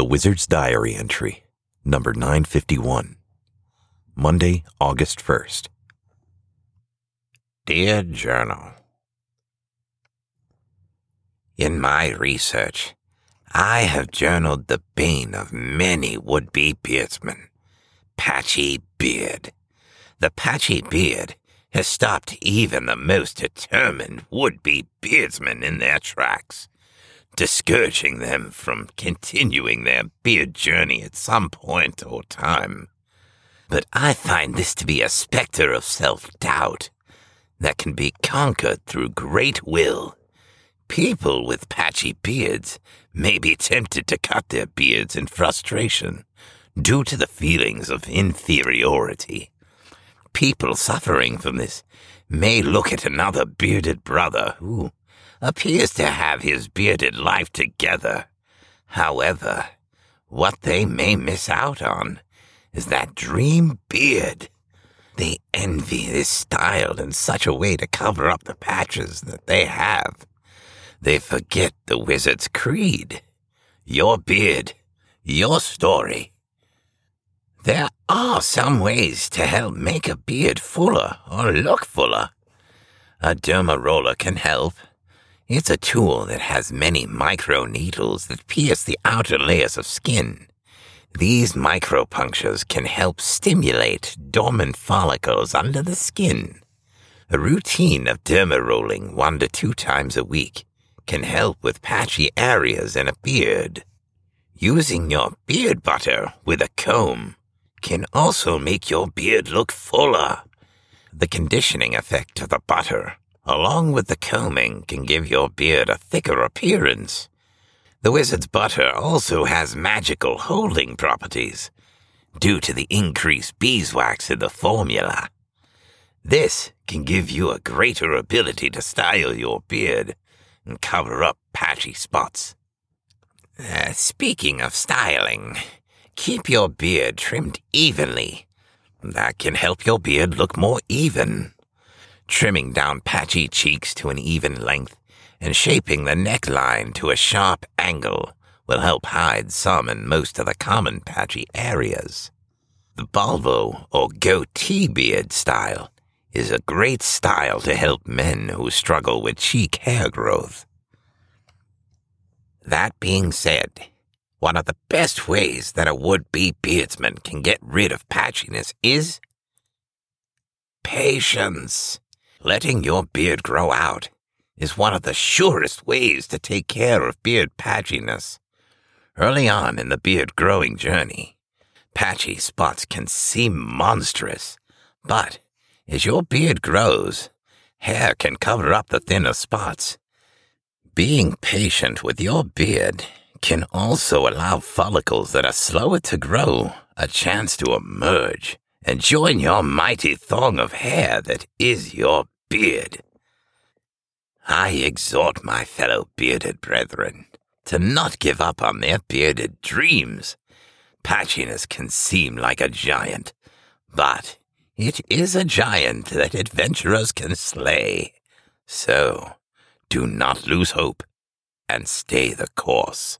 The Wizard's Diary entry, number 951. Monday, August 1st. Dear Journal, In my research, I have journaled the bane of many would-be beardsmen, Patchy Beard. The Patchy Beard has stopped even the most determined would-be beardsmen in their tracks discouraging them from continuing their beard journey at some point or time. But I find this to be a specter of self doubt that can be conquered through great will. People with patchy beards may be tempted to cut their beards in frustration due to the feelings of inferiority. People suffering from this may look at another bearded brother who appears to have his bearded life together. However, what they may miss out on is that dream beard. They envy this style in such a way to cover up the patches that they have. They forget the wizard's creed. Your beard, your story. There are some ways to help make a beard fuller or look fuller. A derma roller can help, it's a tool that has many micro needles that pierce the outer layers of skin. These micropunctures can help stimulate dormant follicles under the skin. A routine of derma rolling one to two times a week can help with patchy areas in a beard. Using your beard butter with a comb can also make your beard look fuller. The conditioning effect of the butter along with the combing, can give your beard a thicker appearance. The wizard's butter also has magical holding properties due to the increased beeswax in the formula. This can give you a greater ability to style your beard and cover up patchy spots. Uh, speaking of styling, keep your beard trimmed evenly. That can help your beard look more even trimming down patchy cheeks to an even length and shaping the neckline to a sharp angle will help hide some and most of the common patchy areas. The Balbo or goatee beard style is a great style to help men who struggle with cheek hair growth. That being said, one of the best ways that a would-be beardsman can get rid of patchiness is patience. Letting your beard grow out is one of the surest ways to take care of beard patchiness. Early on in the beard growing journey, patchy spots can seem monstrous, but as your beard grows, hair can cover up the thinner spots. Being patient with your beard can also allow follicles that are slower to grow a chance to emerge and join your mighty thong of hair that is your beard. I exhort my fellow bearded brethren to not give up on their bearded dreams. Patchiness can seem like a giant, but it is a giant that adventurers can slay. So, do not lose hope and stay the course.